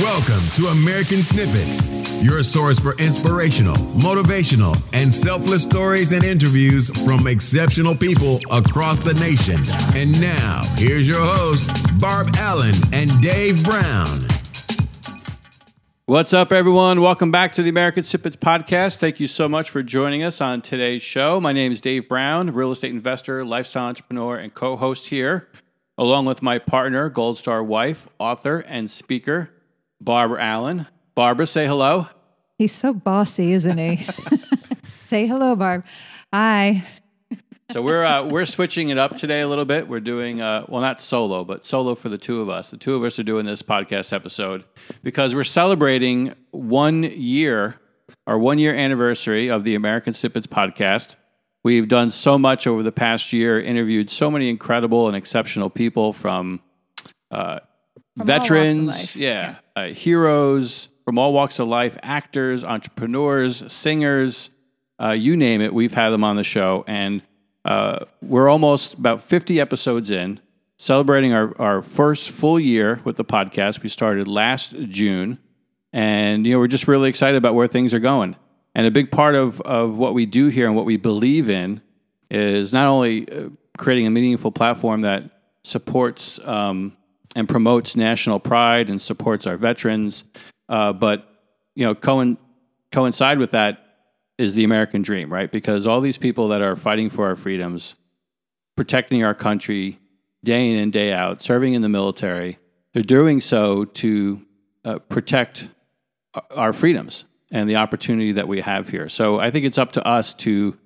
Welcome to American Snippets, your source for inspirational, motivational, and selfless stories and interviews from exceptional people across the nation. And now, here's your hosts, Barb Allen and Dave Brown. What's up, everyone? Welcome back to the American Snippets podcast. Thank you so much for joining us on today's show. My name is Dave Brown, real estate investor, lifestyle entrepreneur, and co host here, along with my partner, Gold Star wife, author, and speaker, Barbara Allen. Barbara, say hello. He's so bossy, isn't he? say hello, Barb. Hi. So we're uh, we're switching it up today a little bit. We're doing uh, well, not solo, but solo for the two of us. The two of us are doing this podcast episode because we're celebrating one year, our one year anniversary of the American Snippets podcast. We've done so much over the past year, interviewed so many incredible and exceptional people from uh, From all walks of veterans, life. yeah, Uh, heroes from all walks of life, actors, entrepreneurs, singers, uh, you name it. We've had them on the show, and uh, we're almost about 50 episodes in, celebrating our, our first full year with the podcast. We started last June, and you know we're just really excited about where things are going. And a big part of of what we do here and what we believe in is not only uh, creating a meaningful platform that supports um, and promotes national pride and supports our veterans, uh, but you know, coin, coincide with that is the American dream, right? Because all these people that are fighting for our freedoms, protecting our country day in and day out, serving in the military, they're doing so to uh, protect our freedoms and the opportunity that we have here. So I think it's up to us to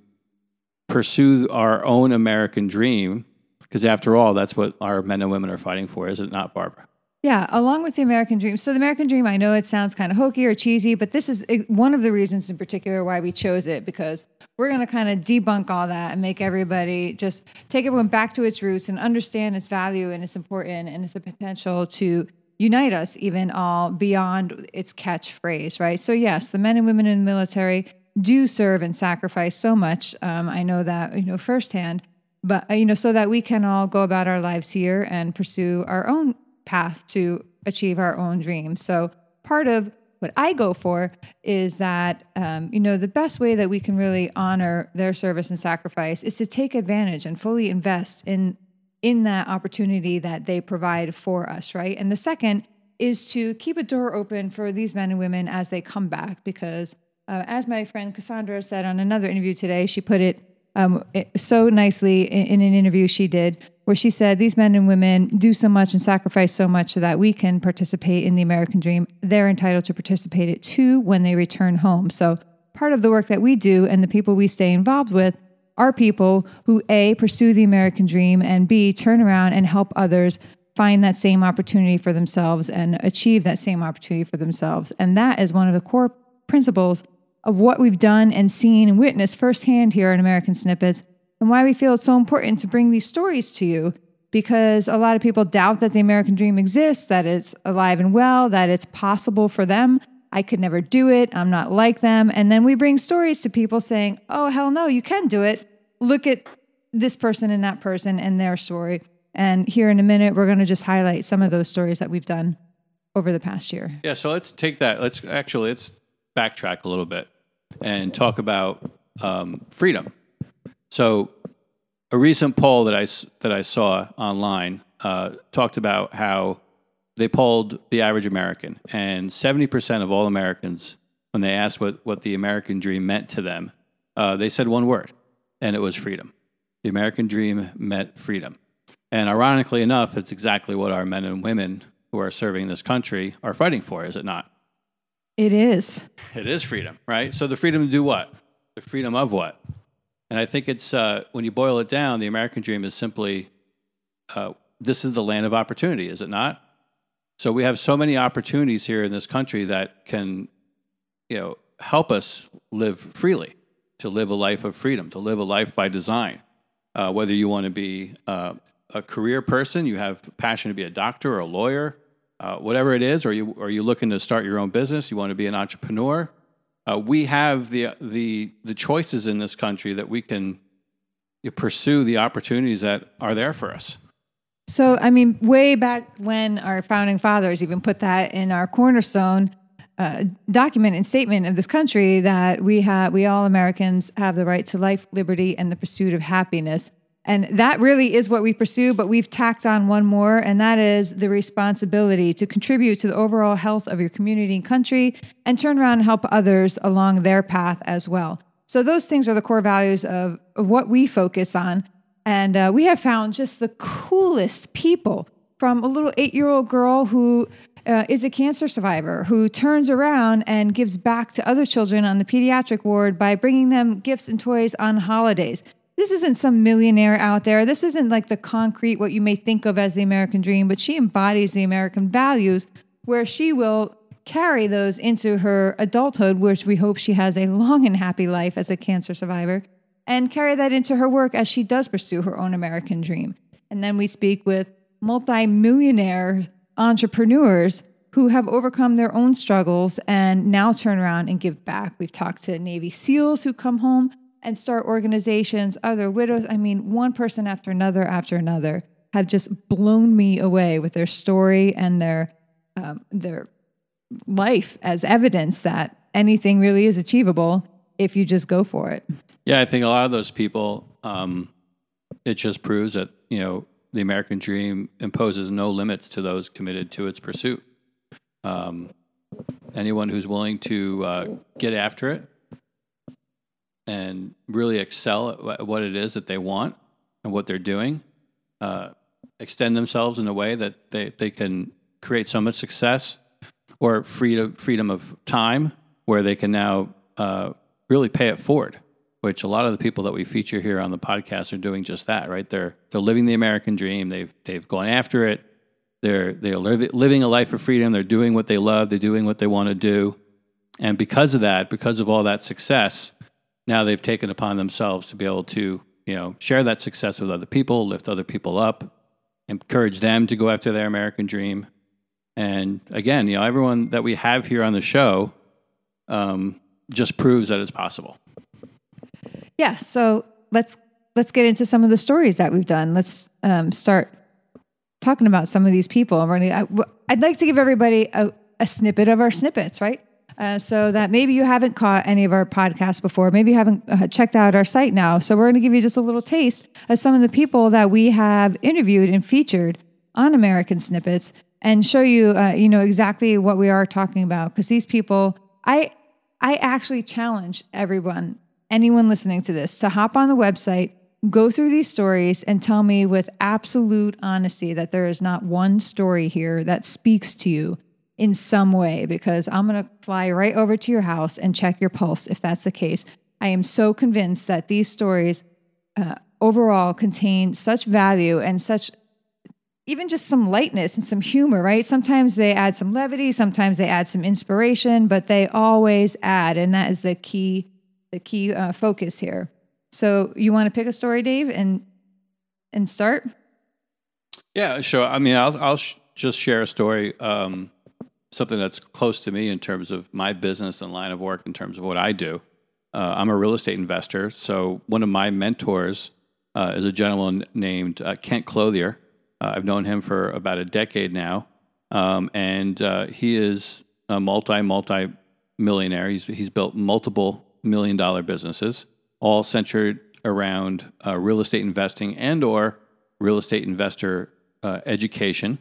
pursue our own American dream, because after all, that's what our men and women are fighting for, is it not, Barbara? Yeah, along with the American dream. So, the American dream, I know it sounds kind of hokey or cheesy, but this is one of the reasons in particular why we chose it because we're going to kind of debunk all that and make everybody just take everyone back to its roots and understand its value and its importance and its potential to unite us even all beyond its catchphrase, right? So, yes, the men and women in the military do serve and sacrifice so much. Um, I know that, you know, firsthand, but, uh, you know, so that we can all go about our lives here and pursue our own path to achieve our own dreams. So, part of what I go for is that, um, you know, the best way that we can really honor their service and sacrifice is to take advantage and fully invest in in that opportunity that they provide for us, right? And the second is to keep a door open for these men and women as they come back, because uh, as my friend Cassandra said on another interview today, she put it um, it- so nicely in, in an interview she did, where she said, These men and women do so much and sacrifice so much so that we can participate in the American dream. They're entitled to participate it too when they return home. So, part of the work that we do and the people we stay involved with are people who A, pursue the American dream, and B, turn around and help others find that same opportunity for themselves and achieve that same opportunity for themselves. And that is one of the core principles of what we've done and seen and witnessed firsthand here in American Snippets, and why we feel it's so important to bring these stories to you. Because a lot of people doubt that the American dream exists, that it's alive and well, that it's possible for them. I could never do it. I'm not like them. And then we bring stories to people saying, oh, hell no, you can do it. Look at this person and that person and their story. And here in a minute, we're going to just highlight some of those stories that we've done over the past year. Yeah, so let's take that. Let's actually let's backtrack a little bit and talk about um, freedom. So, a recent poll that I that I saw online uh, talked about how they polled the average American, and seventy percent of all Americans, when they asked what what the American dream meant to them, uh, they said one word, and it was freedom. The American dream meant freedom. And ironically enough, it's exactly what our men and women who are serving this country are fighting for, is it not? It is. It is freedom, right? So the freedom to do what? The freedom of what? And I think it's uh, when you boil it down, the American dream is simply uh, this is the land of opportunity, is it not? So we have so many opportunities here in this country that can, you know, help us live freely, to live a life of freedom, to live a life by design. Uh, whether you want to be uh, a career person, you have passion to be a doctor or a lawyer, uh, whatever it is, or you are you looking to start your own business, you want to be an entrepreneur. Uh, we have the the the choices in this country that we can pursue the opportunities that are there for us. So, I mean, way back when our founding fathers even put that in our cornerstone uh, document and statement of this country that we have, we all Americans have the right to life, liberty, and the pursuit of happiness. And that really is what we pursue, but we've tacked on one more, and that is the responsibility to contribute to the overall health of your community and country and turn around and help others along their path as well. So, those things are the core values of, of what we focus on. And uh, we have found just the coolest people from a little eight year old girl who uh, is a cancer survivor who turns around and gives back to other children on the pediatric ward by bringing them gifts and toys on holidays. This isn't some millionaire out there. This isn't like the concrete, what you may think of as the American dream, but she embodies the American values where she will carry those into her adulthood, which we hope she has a long and happy life as a cancer survivor and carry that into her work as she does pursue her own American dream. And then we speak with multi-millionaire entrepreneurs who have overcome their own struggles and now turn around and give back. We've talked to Navy SEALs who come home and start organizations, other widows. I mean, one person after another after another have just blown me away with their story and their um, their life as evidence that anything really is achievable if you just go for it. Yeah, I think a lot of those people, um, it just proves that you know the American dream imposes no limits to those committed to its pursuit. Um, anyone who's willing to uh, get after it and really excel at what it is that they want and what they're doing, uh, extend themselves in a way that they, they can create so much success or freedom freedom of time where they can now uh, really pay it forward which a lot of the people that we feature here on the podcast are doing just that, right? They're they're living the American dream. They've they've gone after it. They're they're living a life of freedom. They're doing what they love. They're doing what they want to do, and because of that, because of all that success, now they've taken upon themselves to be able to you know share that success with other people, lift other people up, encourage them to go after their American dream. And again, you know, everyone that we have here on the show um, just proves that it's possible. Yeah. So let's let's get into some of the stories that we've done. Let's um, start talking about some of these people. I, I'd like to give everybody a, a snippet of our snippets, right? Uh, so that maybe you haven't caught any of our podcasts before, maybe you haven't uh, checked out our site now. So we're going to give you just a little taste of some of the people that we have interviewed and featured on American Snippets, and show you, uh, you know, exactly what we are talking about. Because these people, I, I actually challenge everyone anyone listening to this to hop on the website, go through these stories, and tell me with absolute honesty that there is not one story here that speaks to you in some way, because I'm going to fly right over to your house and check your pulse if that's the case. I am so convinced that these stories uh, overall contain such value and such even just some lightness and some humor, right? Sometimes they add some levity, sometimes they add some inspiration, but they always add, and that is the key the key uh, focus here. So you want to pick a story, Dave, and and start? Yeah, sure. I mean, I'll I'll sh- just share a story, um, something that's close to me in terms of my business and line of work, in terms of what I do. Uh, I'm a real estate investor, so one of my mentors uh, is a gentleman named uh, Kent Clothier. Uh, I've known him for about a decade now, um, and uh, he is a multi multi millionaire. He's he's built multiple million dollar businesses, all centered around uh, real estate investing and or real estate investor education.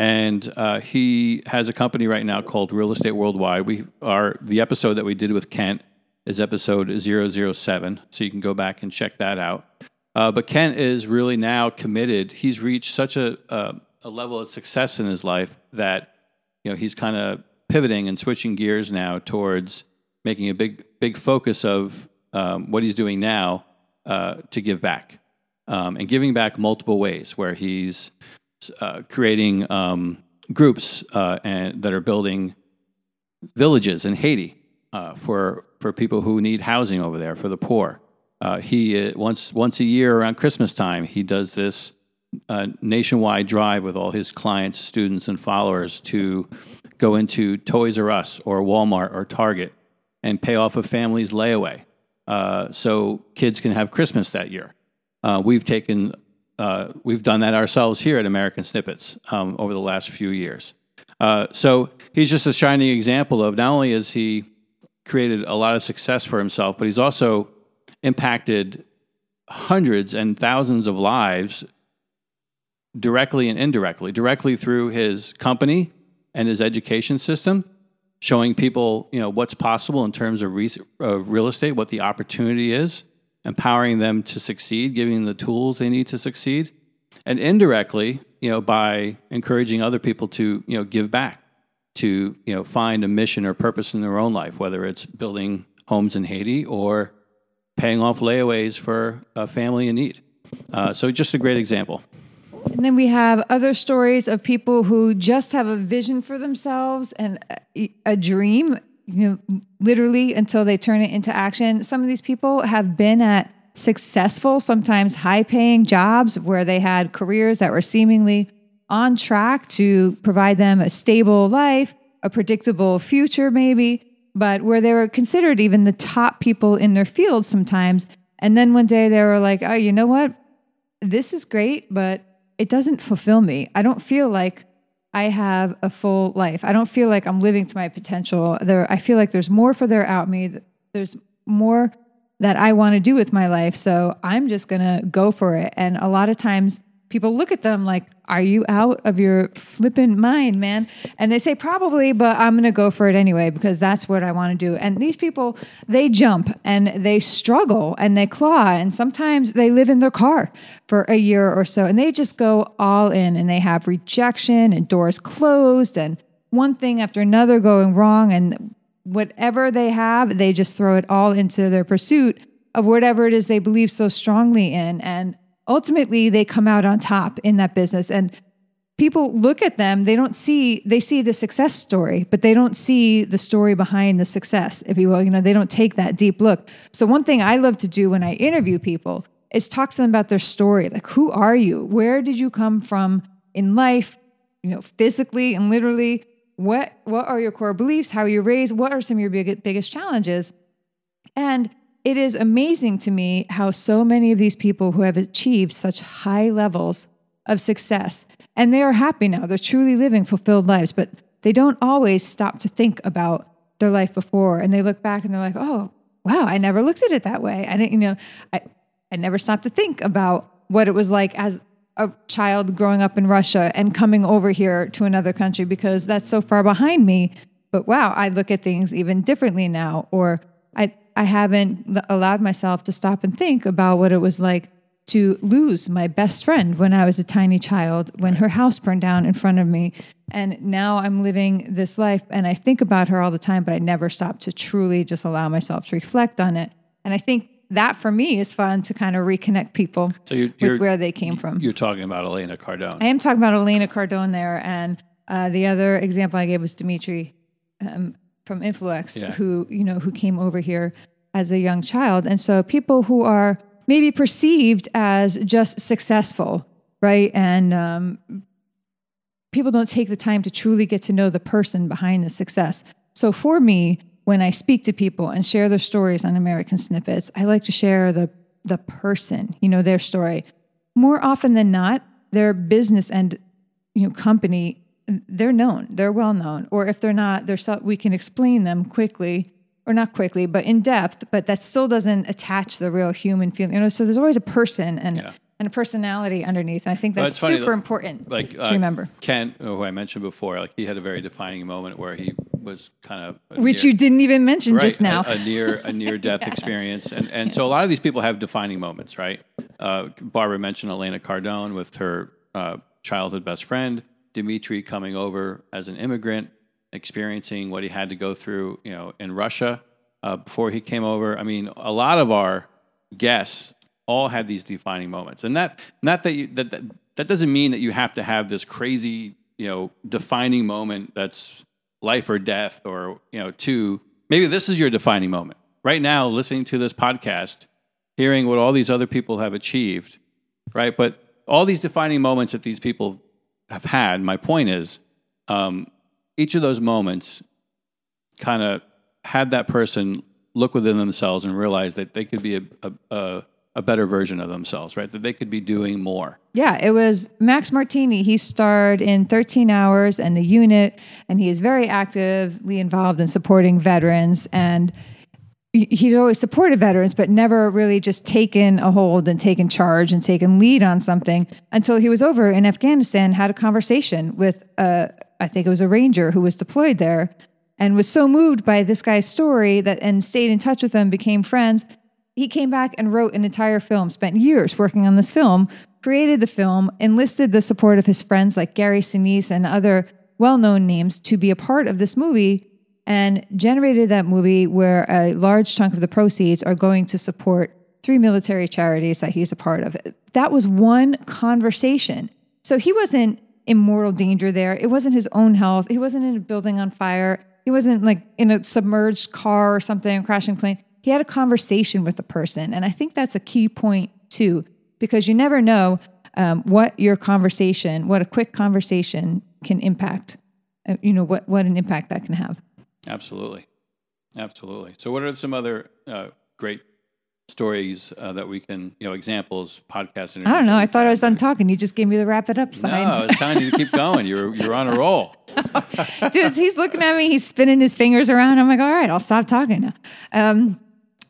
And uh, he has a company right now called Real Estate Worldwide. We are the episode that we did with Kent is episode 007, so you can go back and check that out. Uh, but Kent is really now committed. He's reached such a, a, a level of success in his life that you know he's kind of pivoting and switching gears now towards making a big big focus of um, what he's doing now uh, to give back um, and giving back multiple ways where he's uh, creating um, groups uh, and that are building villages in Haiti uh, for for people who need housing over there for the poor. Uh, he uh, once once a year around Christmas time he does this nationwide drive with all his clients, students, and followers to go into Toys R Us or Walmart or Target and pay off a family's layaway uh, so kids can have Christmas that year. Uh, we've taken uh, we've done that ourselves here at American Snippets um, over the last few years. Uh, so he's just a shining example of not only has he created a lot of success for himself, but he's also impacted hundreds and thousands of lives directly and indirectly, directly through his company and his education system, showing people, you know, what's possible in terms of, re- of real estate, what the opportunity is, empowering them to succeed, giving them the tools they need to succeed, and indirectly, you know, by encouraging other people to, you know, give back, to, you know, find a mission or purpose in their own life, whether it's building homes in Haiti or paying off layaways for a family in need. Uh, so just a great example. And then we have other stories of people who just have a vision for themselves and a, a dream, you know, literally until they turn it into action. Some of these people have been at successful, sometimes high paying jobs where they had careers that were seemingly on track to provide them a stable life, a predictable future, maybe, but where they were considered even the top people in their field sometimes. And then one day they were like, oh, you know what? This is great, but it doesn't fulfill me. I don't feel like I have a full life. I don't feel like I'm living to my potential. There, I feel like there's more for there out me. There's more that I want to do with my life. So I'm just going to go for it. And a lot of times people look at them like, Are you out of your flippant mind, man? And they say, Probably, but I'm to go for it anyway because that's what I want to do. And these people, they jump and they struggle and they claw. And sometimes they live in their car for a year or so and they just go all in and they have rejection and doors closed and one thing after another going wrong. And whatever they have, they just throw it all into their pursuit of whatever it is they believe so strongly in. And ultimately, they come out on top in that business. And people look at them, they don't see, they see the success story, but they don't see the story behind the success, if you will. You know, they don't take that deep look. So, one thing I love to do when I interview people is talk to them about their story. Like, who are you? Where did you come from in life? You know, physically and literally what what are your core beliefs how you raised what are some of your big, biggest challenges and it is amazing to me how so many of these people who have achieved such high levels of success and they are happy now they're truly living fulfilled lives but they don't always stop to think about their life before and they look back and they're like oh wow i never looked at it that way i didn't you know i i never stopped to think about what it was like as a child growing up in Russia and coming over here to another country because that's so far behind me. But wow, I look at things even differently now, or I haven't allowed myself to stop and think about what it was like to lose my best friend when I was a tiny child, when her house burned down in front of me. And now I'm living this life and I think about her all the time, but I never stop to truly just allow myself to reflect on it. And I think that for me is fun to kind of reconnect people so you're, you're, with where they came from. You're talking about Elena Cardone. I am talking about Elena Cardone there, and uh, the other example I gave was Dimitri um, from Influex, yeah. who you know who came over here as a young child, and so people who are maybe perceived as just successful, right, and um, people don't take the time to truly get to know the person behind the success. So for me, when I speak to people and share their stories on American Snippets, I like to share the the person, you know, their story. More often than not, their business and you know company, they're known, they're well known, or if they're not, they're so, we can explain them quickly or not quickly, but in depth. But that still doesn't attach the real human feeling. You know, so there's always a person and. Yeah and a personality underneath. And I think that's well, super important like, to uh, remember. Kent, who I mentioned before, like he had a very defining moment where he was kind of which near, you didn't even mention right, just now, a, a near a near death yeah. experience, and and yeah. so a lot of these people have defining moments, right? Uh, Barbara mentioned Elena Cardone with her uh, childhood best friend, Dimitri coming over as an immigrant, experiencing what he had to go through, you know, in Russia uh, before he came over. I mean, a lot of our guests all had these defining moments, and that not that you, that, that that doesn't mean that you have to have this crazy you know defining moment that's life or death or you know to maybe this is your defining moment. Right now listening to this podcast hearing what all these other people have achieved right? But all these defining moments that these people have had my point is um, each of those moments kind of had that person look within themselves and realize that they could be a, a, a a a better version of themselves, right? That they could be doing more. Yeah, it was Max Martini. He starred in 13 Hours and The Unit, and he is very actively involved in supporting veterans. And he's always supported veterans, but never really just taken a hold and taken charge and taken lead on something until he was over in Afghanistan, had a conversation with, uh, I think it was a ranger who was deployed there, and was so moved by this guy's story that and stayed in touch with him, became friends. He came back and wrote an entire film, spent years working on this film, created the film, enlisted the support of his friends like Gary Sinise and other well known names to be a part of this movie and generated that movie where a large chunk of the proceeds are going to support three military charities that he's a part of. That was one conversation. So he wasn't in mortal danger there. It wasn't his own health. He wasn't in a building on fire. He wasn't like in a submerged car or something, crashing plane. He had a conversation with the person. And I think that's a key point too, because you never know um, what your conversation, what a quick conversation can impact, uh, you know, what, what an impact that can have. Absolutely. Absolutely. So, what are some other uh, great stories uh, that we can, you know, examples, podcast interviews? I don't know. I thought I was done talking. You just gave me the wrap it up sign. No, it's time you to keep going. You're you're on a roll. Dude, he's looking at me. He's spinning his fingers around. I'm like, all right, I'll stop talking now. Um,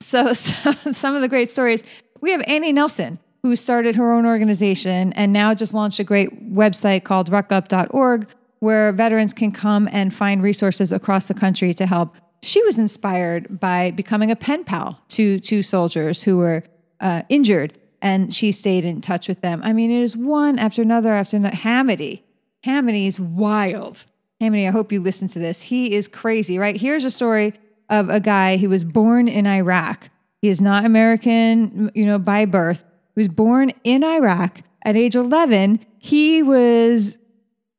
so, so some of the great stories. We have Annie Nelson, who started her own organization and now just launched a great website called ruckup.org, where veterans can come and find resources across the country to help. She was inspired by becoming a pen pal to two soldiers who were uh, injured, and she stayed in touch with them. I mean, it is one after another after another. Hamity. Is wild. Hamity, I hope you listen to this. He is crazy, right? Here's a story of a guy who was born in Iraq. He is not American, you know, by birth. He was born in Iraq at age 11. He was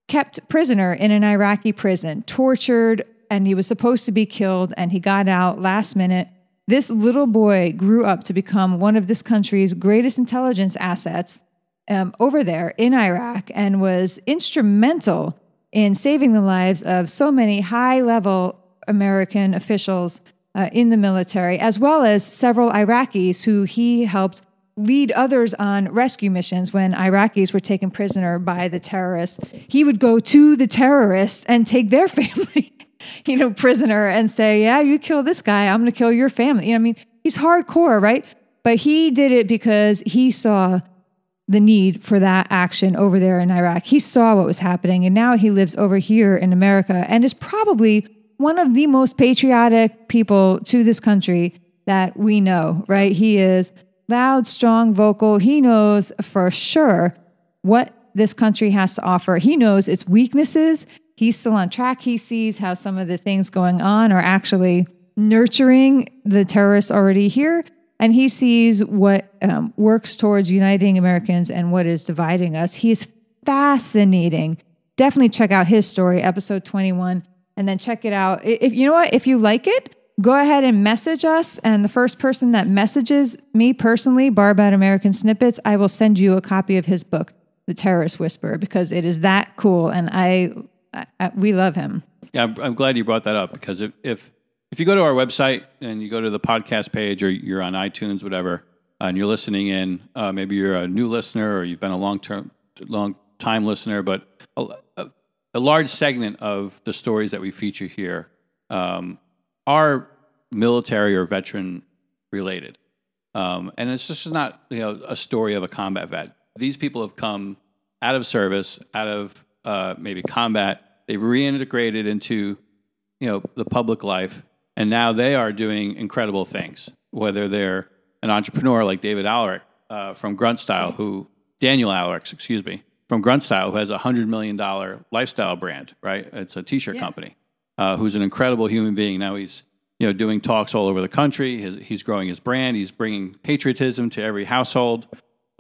kept prisoner in an Iraqi prison, tortured, and he was supposed to be killed, and he got out last minute. This little boy grew up to become one of this country's greatest intelligence assets um, over there in Iraq and was instrumental in saving the lives of so many high level American officials uh, in the military, as well as several Iraqis who he helped lead others on rescue missions when Iraqis were taken prisoner by the terrorists. He would go to the terrorists and take their family, you know, prisoner and say, "Yeah, you kill this guy, I'm going to kill your family." You know, I mean, he's hardcore, right? But he did it because he saw the need for that action over there in Iraq. He saw what was happening, and now he lives over here in America and is probably one of the most patriotic people to this country that we know, right? He is loud, strong, vocal. He knows for sure what this country has to offer. He knows its weaknesses. He's still on track. He sees how some of the things going on are actually nurturing the terrorists already here. And he sees what um, works towards uniting Americans and what is dividing us. He's fascinating. Definitely check out his story, episode 21, and then check it out. If you know what, if you like it, go ahead and message us. And the first person that messages me personally, Barb at American Snippets, I will send you a copy of his book, The Terrorist Whisperer, because it is that cool. And I, I, I we love him. Yeah, I'm, I'm glad you brought that up because if, if if you go to our website and you go to the podcast page or you're on iTunes, whatever, and you're listening in, uh, maybe you're a new listener or you've been a long term, long time listener, but a, a, a large segment of the stories that we feature here um, are military or veteran related, um, and it's just not you know a story of a combat vet. These people have come out of service, out of uh, maybe combat. They've reintegrated into you know the public life and now they are doing incredible things whether they're an entrepreneur like david Alarik uh, from grunt style who daniel Alarik, excuse me from grunt style who has a hundred million dollar lifestyle brand right? It's a t-shirt company uh, who's an incredible human being. Now he's you know doing talks all over the country. His, he's growing his brand. He's bringing patriotism to every household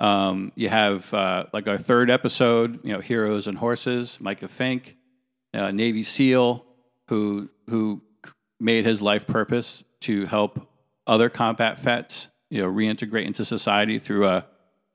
um, you have uh, like our third episode you know heroes and horses micah fink uh, Navy SEAL who who made his life purpose to help other combat vets, you know, reintegrate into society through a,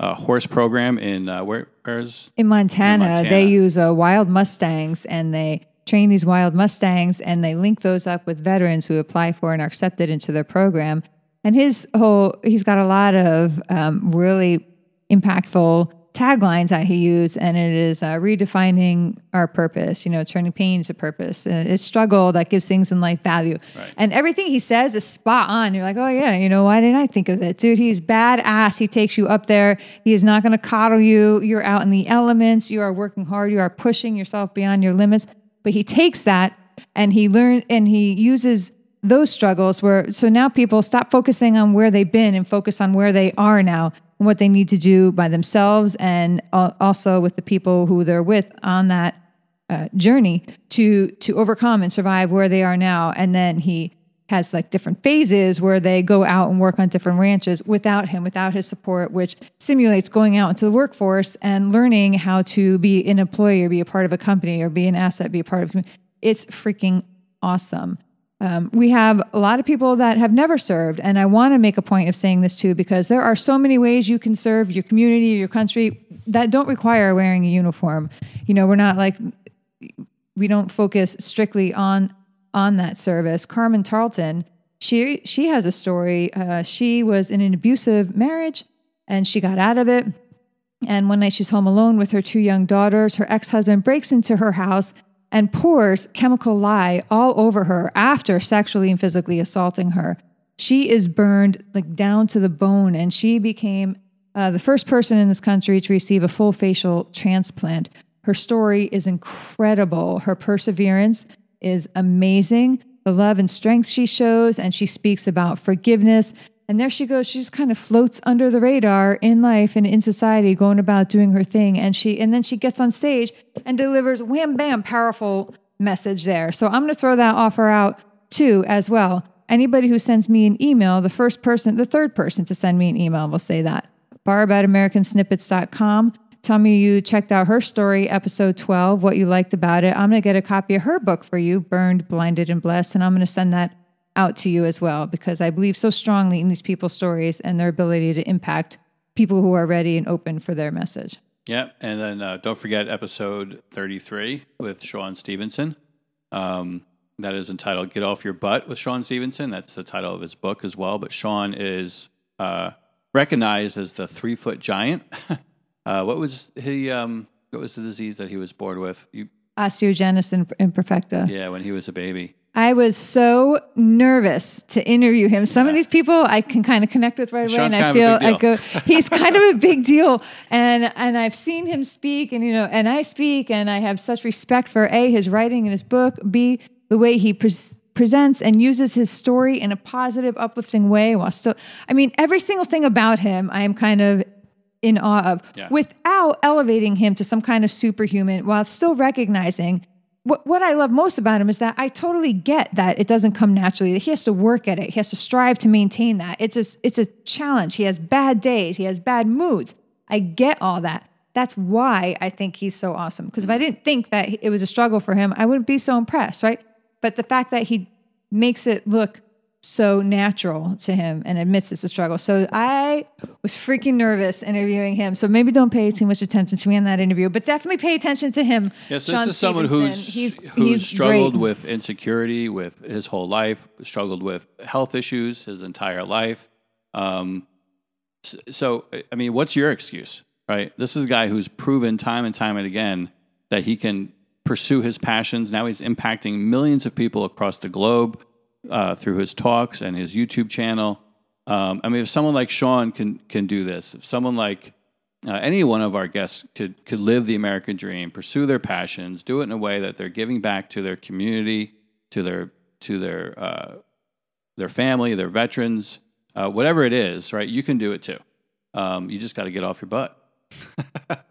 a horse program in uh, where where's In Montana, Montana. they use uh, wild Mustangs and they train these wild Mustangs and they link those up with veterans who apply for and are accepted into their program. And his whole, he's got a lot of um, really impactful taglines that he used, and it is uh, redefining our purpose, you know, turning pain to purpose. Uh, it's struggle that gives things in life value. Right. And everything he says is spot on. You're like, oh, yeah, you know, why didn't I think of that? Dude, he's badass. He takes you up there. He is not going to coddle you. You're out in the elements. You are working hard. You are pushing yourself beyond your limits. But he takes that and he learns and he uses those struggles where so now people stop focusing on where they've been and focus on where they are now and what they need to do by themselves and also with the people who they're with on that uh, journey to to overcome and survive where they are now. And then he has like different phases where they go out and work on different ranches without him without his support which simulates going out into the workforce and learning how to be an employee or be a part of a company or be an asset be a part of it's freaking awesome um, we have a lot of people that have never served, and I want to make a point of saying this too because there are so many ways you can serve your community your country that don't require wearing a uniform. You know, we're not like we don't focus strictly on on that service. Carmen Tarleton, she she has a story. Uh, she was in an abusive marriage, and she got out of it. And one night she's home alone with her two young daughters. Her ex husband breaks into her house and pours chemical lye all over her after sexually and physically assaulting her. She is burned like down to the bone, and she became uh, the first person in this country to receive a full facial transplant. Her story is incredible. Her perseverance is amazing. The love and strength she shows, and she speaks about forgiveness and there she goes. She just kind of floats under the radar in life and in society, going about doing her thing. And she and then she gets on stage and delivers wham bam powerful message there. So I'm going to throw that offer out too as well. Anybody who sends me an email, the first person, the third person to send me an email will say that. Barb at AmericanSnippets.com. Tell me you checked out her story, episode 12, what you liked about it. I'm going to get a copy of her book for you, Burned, Blinded, and Blessed, and I'm going to send that out to you as well because I believe so strongly in these people's stories and their ability to impact people who are ready and open for their message. Yeah, and then uh, don't forget episode 33 with Sean Stephenson. Um, that is entitled "Get Off Your Butt" with Sean Stephenson. That's the title of his book as well. But Sean is uh, recognized as the three foot giant. uh, what was he? Um, what was the disease that he was born with? You, Osteogenesis imperfecta. yeah, when he was a baby. I was so nervous to interview him. Some of these people I can kind of connect with right away, Sean's and I kind of a feel I go, he's kind of a big deal, and and I've seen him speak, and you know, and I speak, and I have such respect for a his writing and his book, b the way he pres presents and uses his story in a positive, uplifting way, while still, I mean, every single thing about him, I am kind of in awe of, Yeah. without elevating him to some kind of superhuman, while still recognizing what, what I love most about him is that I totally get that it doesn't come naturally. That he has to work at it. He has to strive to maintain that. It's just it's a challenge. He has bad days. He has bad moods. I get all that. That's why I think he's so awesome. Because if I didn't think that it was a struggle for him, I wouldn't be so impressed, right? But the fact that he makes it look so natural to him and admits it's a struggle. So I was freaking nervous interviewing him. So maybe don't pay too much attention to me in that interview, but definitely pay attention to him. Yes, Sean this is someone Stephenson. who's he's, who's he's struggled great. with insecurity with his whole life, struggled with health issues his entire life. Um, so, I mean, what's your excuse, right? This is a guy who's proven time and time and again that he can pursue his passions. Now he's impacting millions of people across the globe uh, through his talks and his YouTube channel. Um, I mean, if someone like Sean can can do this, if someone like uh, any one of our guests could could live the American dream, pursue their passions, do it in a way that they're giving back to their community, to their to their uh, their family, their veterans, uh, whatever it is, right? You can do it too. Um, you just got to get off your butt.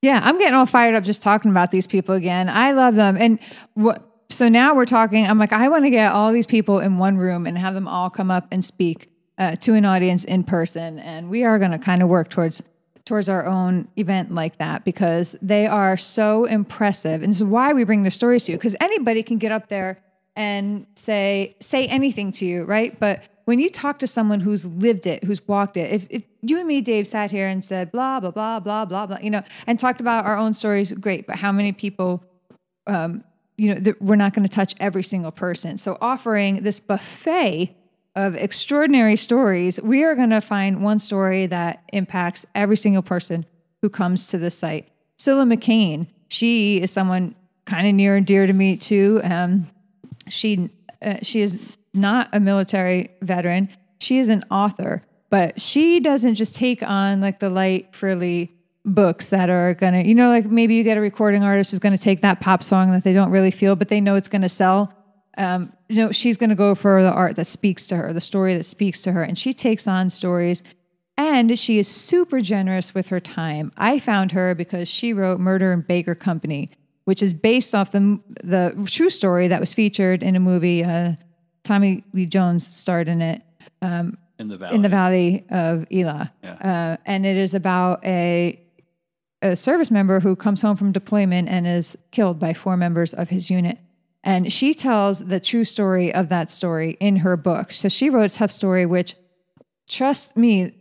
Yeah, I'm getting all fired up just talking about these people again. I love them. And what so now we're talking, I'm like, I want to get all these people in one room and have them all come up and speak uh, to an audience in person. And we are going to kind of work towards towards our own event like that because they are so impressive. And this is why we bring their stories to you, because anybody can get up there and say say anything to you, right? But when you talk to someone who's lived it, who's walked it, if, if you and me, Dave, sat here and said blah blah blah blah blah blah, you know, and talked about our own stories, great. But how many people, um, you know, that we're not going to touch every single person. So offering this buffet of extraordinary stories, we are going to find one story that impacts every single person who comes to the site. Cilla McCain, she is someone kind of near and dear to me too. Um, she uh, she is not a military veteran. She is an author, but she doesn't just take on like the light, frilly books that are gonna, you know, like maybe you get a recording artist who's gonna take that pop song that they don't really feel, but they know it's gonna sell. Um, you know, she's gonna go for the art that speaks to her, the story that speaks to her, and she takes on stories. And she is super generous with her time. I found her because she wrote Murder in Baker Company, which is based off the the true story that was featured in a movie. Uh, Tommy Lee Jones starred in it. Um, in the valley. in the valley of Elah. Uh, and it is about a a service member who comes home from deployment and is killed by four members of his unit. And she tells the true story of that story in her book. So she wrote a tough story, which, trust me,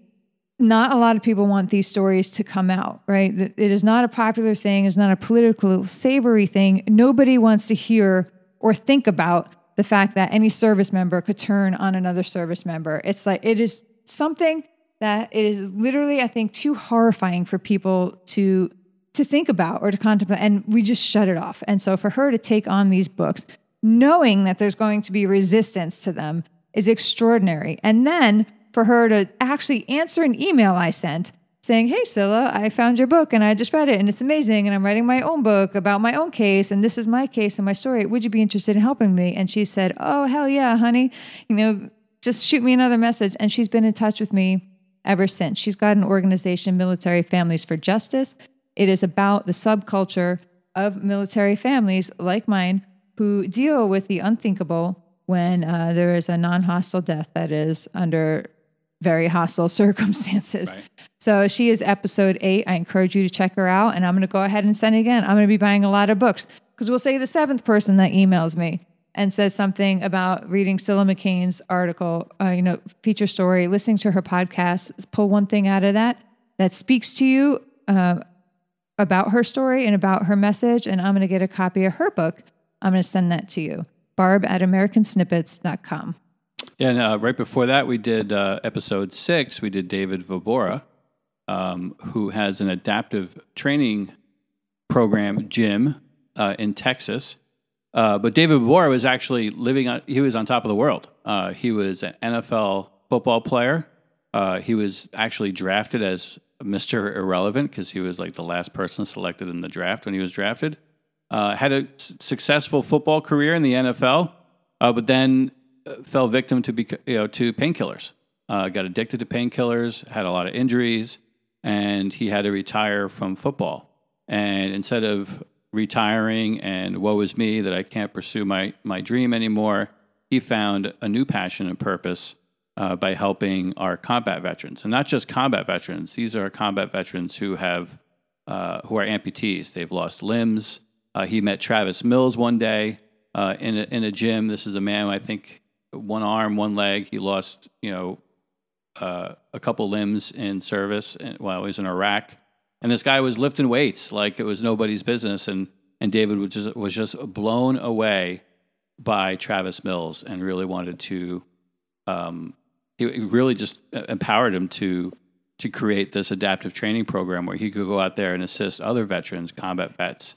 not a lot of people want these stories to come out, right? It is not a popular thing, it's not a political savory thing. Nobody wants to hear or think about the fact that any service member could turn on another service member. It's like it is something that it is literally, I think, too horrifying for people to to think about or to contemplate, and we just shut it off. And so, for her to take on these books, knowing that there's going to be resistance to them, is extraordinary. And then for her to actually answer an email I sent saying, Hey, Cilla, I found your book and I just read it and it's amazing. And I'm writing my own book about my own case. And this is my case and my story. Would you be interested in helping me? And she said, Oh, hell yeah, honey. You know, just shoot me another message. And she's been in touch with me ever since. She's got an organization, Military Families for Justice. It is about the subculture of military families like mine who deal with the unthinkable when uh, there is a non hostile death that is under very hostile circumstances. Right. So she is episode eight. I encourage you to check her out. And I'm going to go ahead and send it again. I'm going to be buying a lot of books because we'll say the seventh person that emails me and says something about reading Cilla McCain's article, uh, you know, feature story, listening to her podcast, pull one thing out of that that speaks to you uh, about her story and about her message. And I'm going to get a copy of her book. I'm going to send that to you. Barb at AmericanSnippets.com. And uh, right before that, we did uh, episode six. We did David Vobora, um, who has an adaptive training program, gym uh, in Texas. Uh, but David Vobora was actually living on, he was on top of the world. Uh, he was an NFL football player. Uh, he was actually drafted as Mr. Irrelevant because he was like the last person selected in the draft when he was drafted. had a s- successful football career in the NFL, but then fell victim to bec- you know to painkillers. Uh, got addicted to painkillers, had a lot of injuries, and he had to retire from football. And instead of retiring and woe is me that I can't pursue my my dream anymore, he found a new passion and purpose uh, by helping our combat veterans, and not just combat veterans. These are combat veterans who have uh, who are amputees. They've lost limbs. Uh, he met Travis Mills one day uh, in a, in a gym. This is a man I think one arm, one leg. He lost, you know, uh, a couple limbs in service while he was in Iraq. And this guy was lifting weights like it was nobody's business. And and David was just was just blown away by Travis Mills and really wanted to. Um, he really just empowered him to to create this adaptive training program where he could go out there and assist other veterans, combat vets,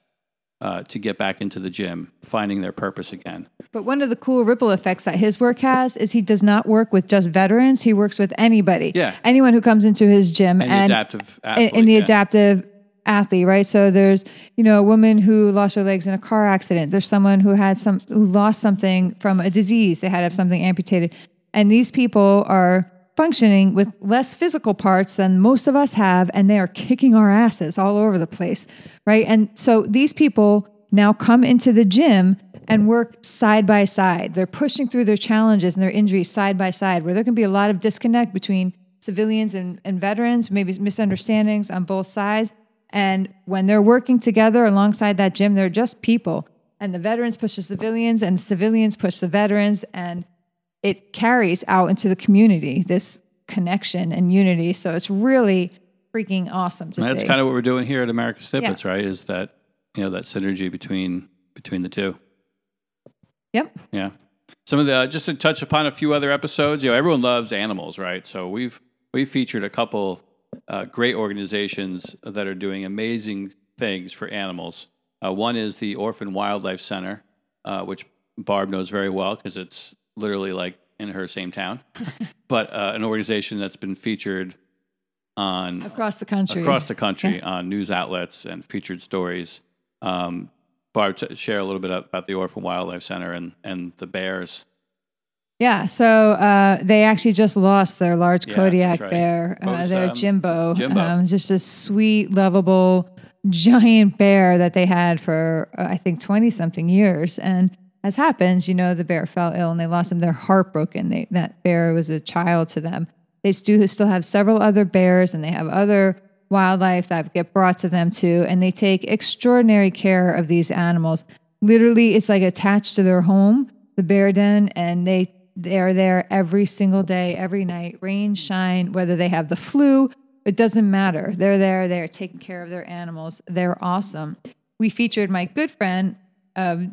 uh, to get back into the gym, finding their purpose again. But one of the cool ripple effects that his work has is he does not work with just veterans. He works with anybody. Yeah. Anyone who comes into his gym And, and the adaptive athlete, in the yeah. adaptive athlete, right? So there's, you know, a woman who lost her legs in a car accident. There's someone who had some who lost something from a disease. They had to have something amputated. And these people are functioning with less physical parts than most of us have, and they are kicking our asses all over the place, right? And so these people now come into the gym and work side by side. They're pushing through their challenges and their injuries side by side, where there can be a lot of disconnect between civilians and, and veterans, maybe misunderstandings on both sides. And when they're working together alongside that gym, they're just people. And the veterans push the civilians, and the civilians push the veterans, and it carries out into the community this connection and unity. So it's really freaking awesome to And that's see. kind of what we're doing here at America Snippets, right? Is that you know that synergy between between the two. Yep. Yeah. some of the just to touch upon a few other episodes. You know, everyone loves animals, right? So we've we've featured a couple uh, great organizations that are doing amazing things for animals. Uh, one is the Orphan Wildlife Center, uh, which Barb knows very well because it's literally like in her same town, but uh, an organization that's been featured on across the country. across the country on news outlets and featured stories. Um, Barb, share a little bit about the Orphan Wildlife Center and, and the bears. Yeah, so uh, they actually just lost their large Yeah, Kodiak right. bear. Uh, their um, Jimbo, Jimbo. Um, just a sweet, lovable, giant bear that they had for uh, I think twenty something years. And as happens, you know, the bear fell ill and they lost him. They're heartbroken. They, that bear was a child to them. They do still have several other bears, and they have other wildlife that get brought to them too. And they take extraordinary care of these animals. Literally, it's like attached to their home, the bear den, and they they're there every single day, every night, rain, shine, whether they have the flu, it doesn't matter. They're there, they're taking care of their animals. They're awesome. We featured my good friend of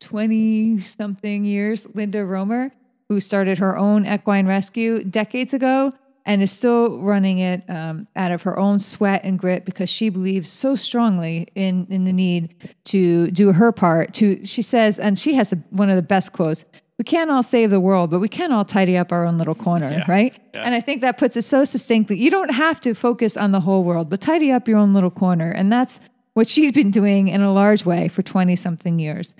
20 something years, Linda Romer, who started her own equine rescue decades ago and is still running it um, out of her own sweat and grit because she believes so strongly in in the need to do her part. To she says, and she has the, one of the best quotes: "We can't all save the world, but we can all tidy up our own little corner." Yeah. Right? Yeah. And I think that puts it so succinctly. You don't have to focus on the whole world, but tidy up your own little corner, and that's what she's been doing in a large way for twenty something years.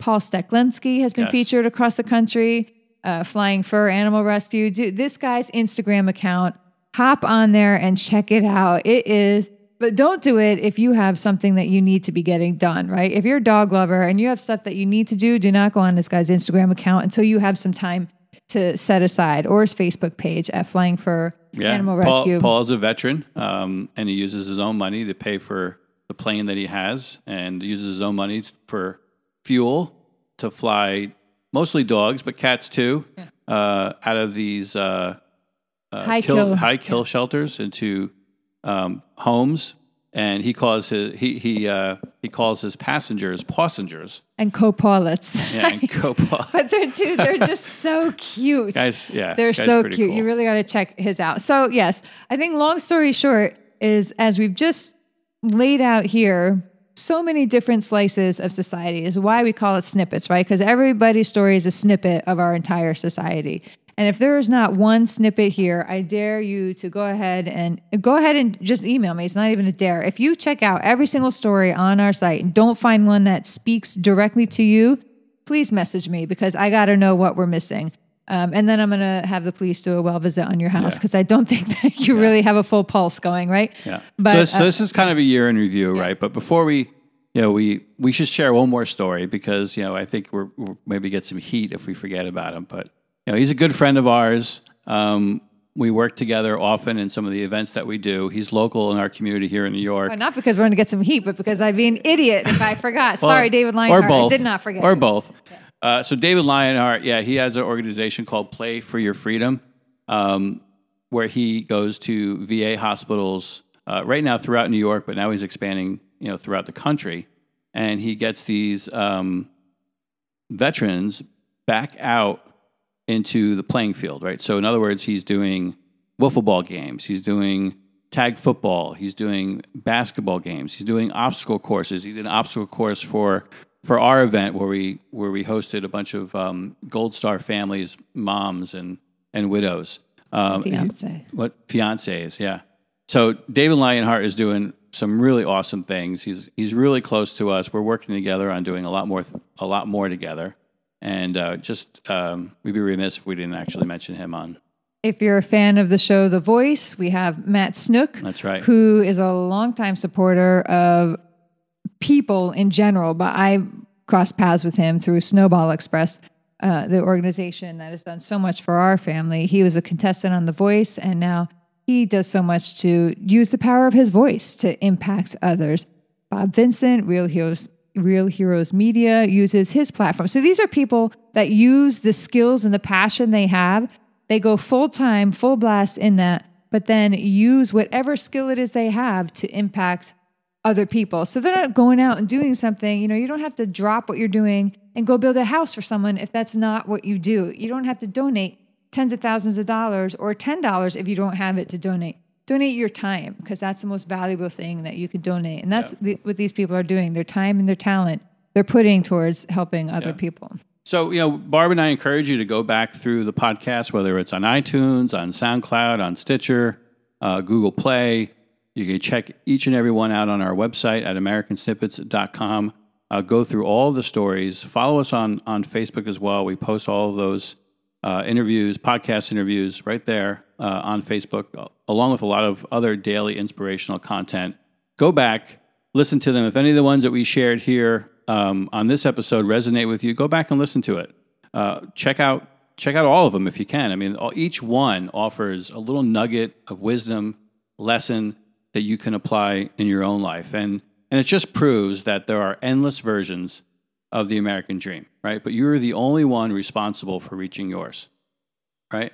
Paul Steklenski has been Yes. featured across the country, uh, Flying Fur Animal Rescue. Dude, this guy's Instagram account, hop on there and check it out. It is, but don't do it if you have something that you need to be getting done, right? If you're a dog lover and you have stuff that you need to do, do not go on this guy's Instagram account until you have some time to set aside or his Facebook page at Flying Fur Animal Paul, Rescue. Paul's a veteran, um, and he uses his own money to pay for the plane that he has, and uses his own money for fuel to fly mostly dogs, but cats too, uh, out of these uh, uh, High kill, kill- high kill shelters into um, homes. And he calls his he he uh, he calls his passengers passengers. and co-pilots. Yeah, and co-pilot. but they're dude, they're just so cute. Guys, yeah, They're guy's so cute. cool. You really got to check his out. So, yes, I think long story short is as we've just laid out here, so many different slices of society is why we call it snippets, right? Because everybody's story is a snippet of our entire society. And if there is not one snippet here, I dare you to go ahead and go ahead and just email me. It's not even a dare. If you check out every single story on our site and don't find one that speaks directly to you, please message me because I got to know what we're missing. Um, and then I'm going to have the police do a well visit on your house because I don't think that you really have a full pulse going, right? Yeah. But so, this, uh, so this is kind of a year in review, right? But before we, you know, we we should share one more story because you know I think we're, we'll maybe get some heat if we forget about him. But you know, he's a good friend of ours. Um, we work together often in some of the events that we do. He's local in our community here in New York. Well, not because we're going to get some heat, but because I'd be an idiot if I forgot. Sorry, David Lionheart. Or both. I did not forget. Or both. Uh, so David Lionheart, yeah, he has an organization called Play for Your Freedom, um, where he goes to VA hospitals uh, right now throughout New York, but now he's expanding, you know, throughout the country, and he gets these um, veterans back out into the playing field, right? So in other words, he's doing wiffle ball games, he's doing tag football, he's doing basketball games, he's doing obstacle courses. He did an obstacle course for for our event where we where we hosted a bunch of um, Gold Star families, moms and and widows. Um, Fiance. what fiancés, yeah. So David Lionheart is doing some really awesome things. He's he's really close to us. We're working together on doing a lot more a lot more together. And uh, just um, we'd be remiss if we didn't actually mention him on. If you're a fan of the show The Voice, we have Matt Snook. That's right. Who is a longtime supporter of people in general, but I crossed paths with him through Snowball Express, uh, the organization that has done so much for our family. He was a contestant on The Voice, and now he does so much to use the power of his voice to impact others. Bob Vincent, Real Heroes, Real Heroes Media, uses his platform. So these are people that use the skills and the passion they have. They go full time, full blast in that, but then use whatever skill it is they have to impact other people. So they're not going out and doing something, you know, you don't have to drop what you're doing and go build a house for someone if that's not what you do. You don't have to donate tens of thousands of dollars or $10 if you don't have it to donate. Donate your time because that's the most valuable thing that you could donate. And that's the, what these people are doing their time and their talent, they're putting towards helping other Yeah. people. So, you know, Barb and I encourage you to go back through the podcast, whether it's on iTunes, on SoundCloud, on Stitcher, uh, Google Play. You can check each and every one out on our website at americansnippets.com. Uh, go through all the stories. Follow us on, on Facebook as well. We post all of those uh, interviews, podcast interviews right there uh, on Facebook, uh, along with a lot of other daily inspirational content. Go back, listen to them. If any of the ones that we shared here um, on this episode resonate with you, go back and listen to it. Uh, check out check out all of them if you can. I mean, all, each one offers a little nugget of wisdom, lesson that you can apply in your own life, and and it just proves that there are endless versions of the American dream, right? But you're the only one responsible for reaching yours, right?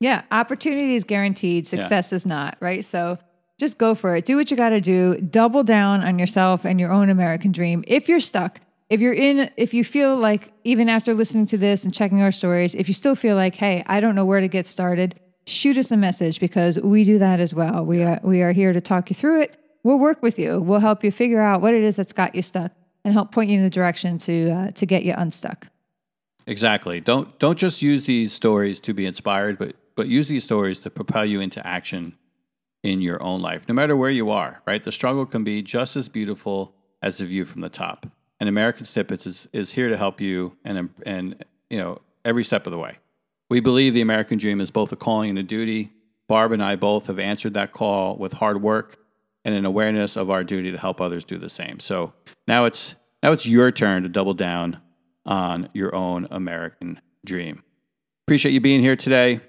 Yeah, opportunity is guaranteed, success is not, right? So just go for it. Do what you got to do. Double down on yourself and your own American dream. If you're stuck, if you're in, if you feel like, even after listening to this and checking our stories, if you still feel like, hey, I don't know where to get started, shoot us a message because we do that as well. We are, we are here to talk you through it. We'll work with you. We'll help you figure out what it is that's got you stuck and help point you in the direction to, uh, to get you unstuck. Exactly. Don't don't just use these stories to be inspired, but but use these stories to propel you into action in your own life, no matter where you are. Right, the struggle can be just as beautiful as the view from the top. And American Snippets is is here to help you, and and you know every step of the way. We believe the American dream is both a calling and a duty. Barb and I both have answered that call with hard work and an awareness of our duty to help others do the same. So now it's now it's your turn to double down on your own American dream. Appreciate you being here today.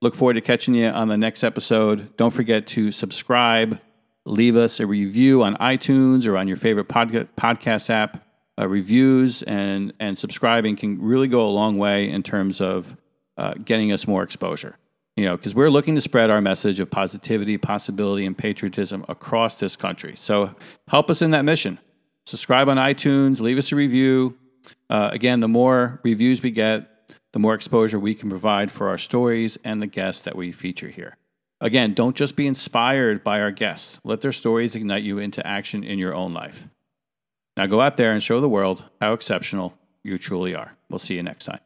Look forward to catching you on the next episode. Don't forget to subscribe, leave us a review on iTunes or on your favorite podca- podcast app. Uh, reviews and and subscribing can really go a long way in terms of uh, getting us more exposure. You know, because we're looking to spread our message of positivity, possibility, and patriotism across this country. So help us in that mission. Subscribe on iTunes, leave us a review. Uh, again, the more reviews we get, the more exposure we can provide for our stories and the guests that we feature here. Again, don't just be inspired by our guests. Let their stories ignite you into action in your own life. Now go out there and show the world how exceptional you truly are. We'll see you next time.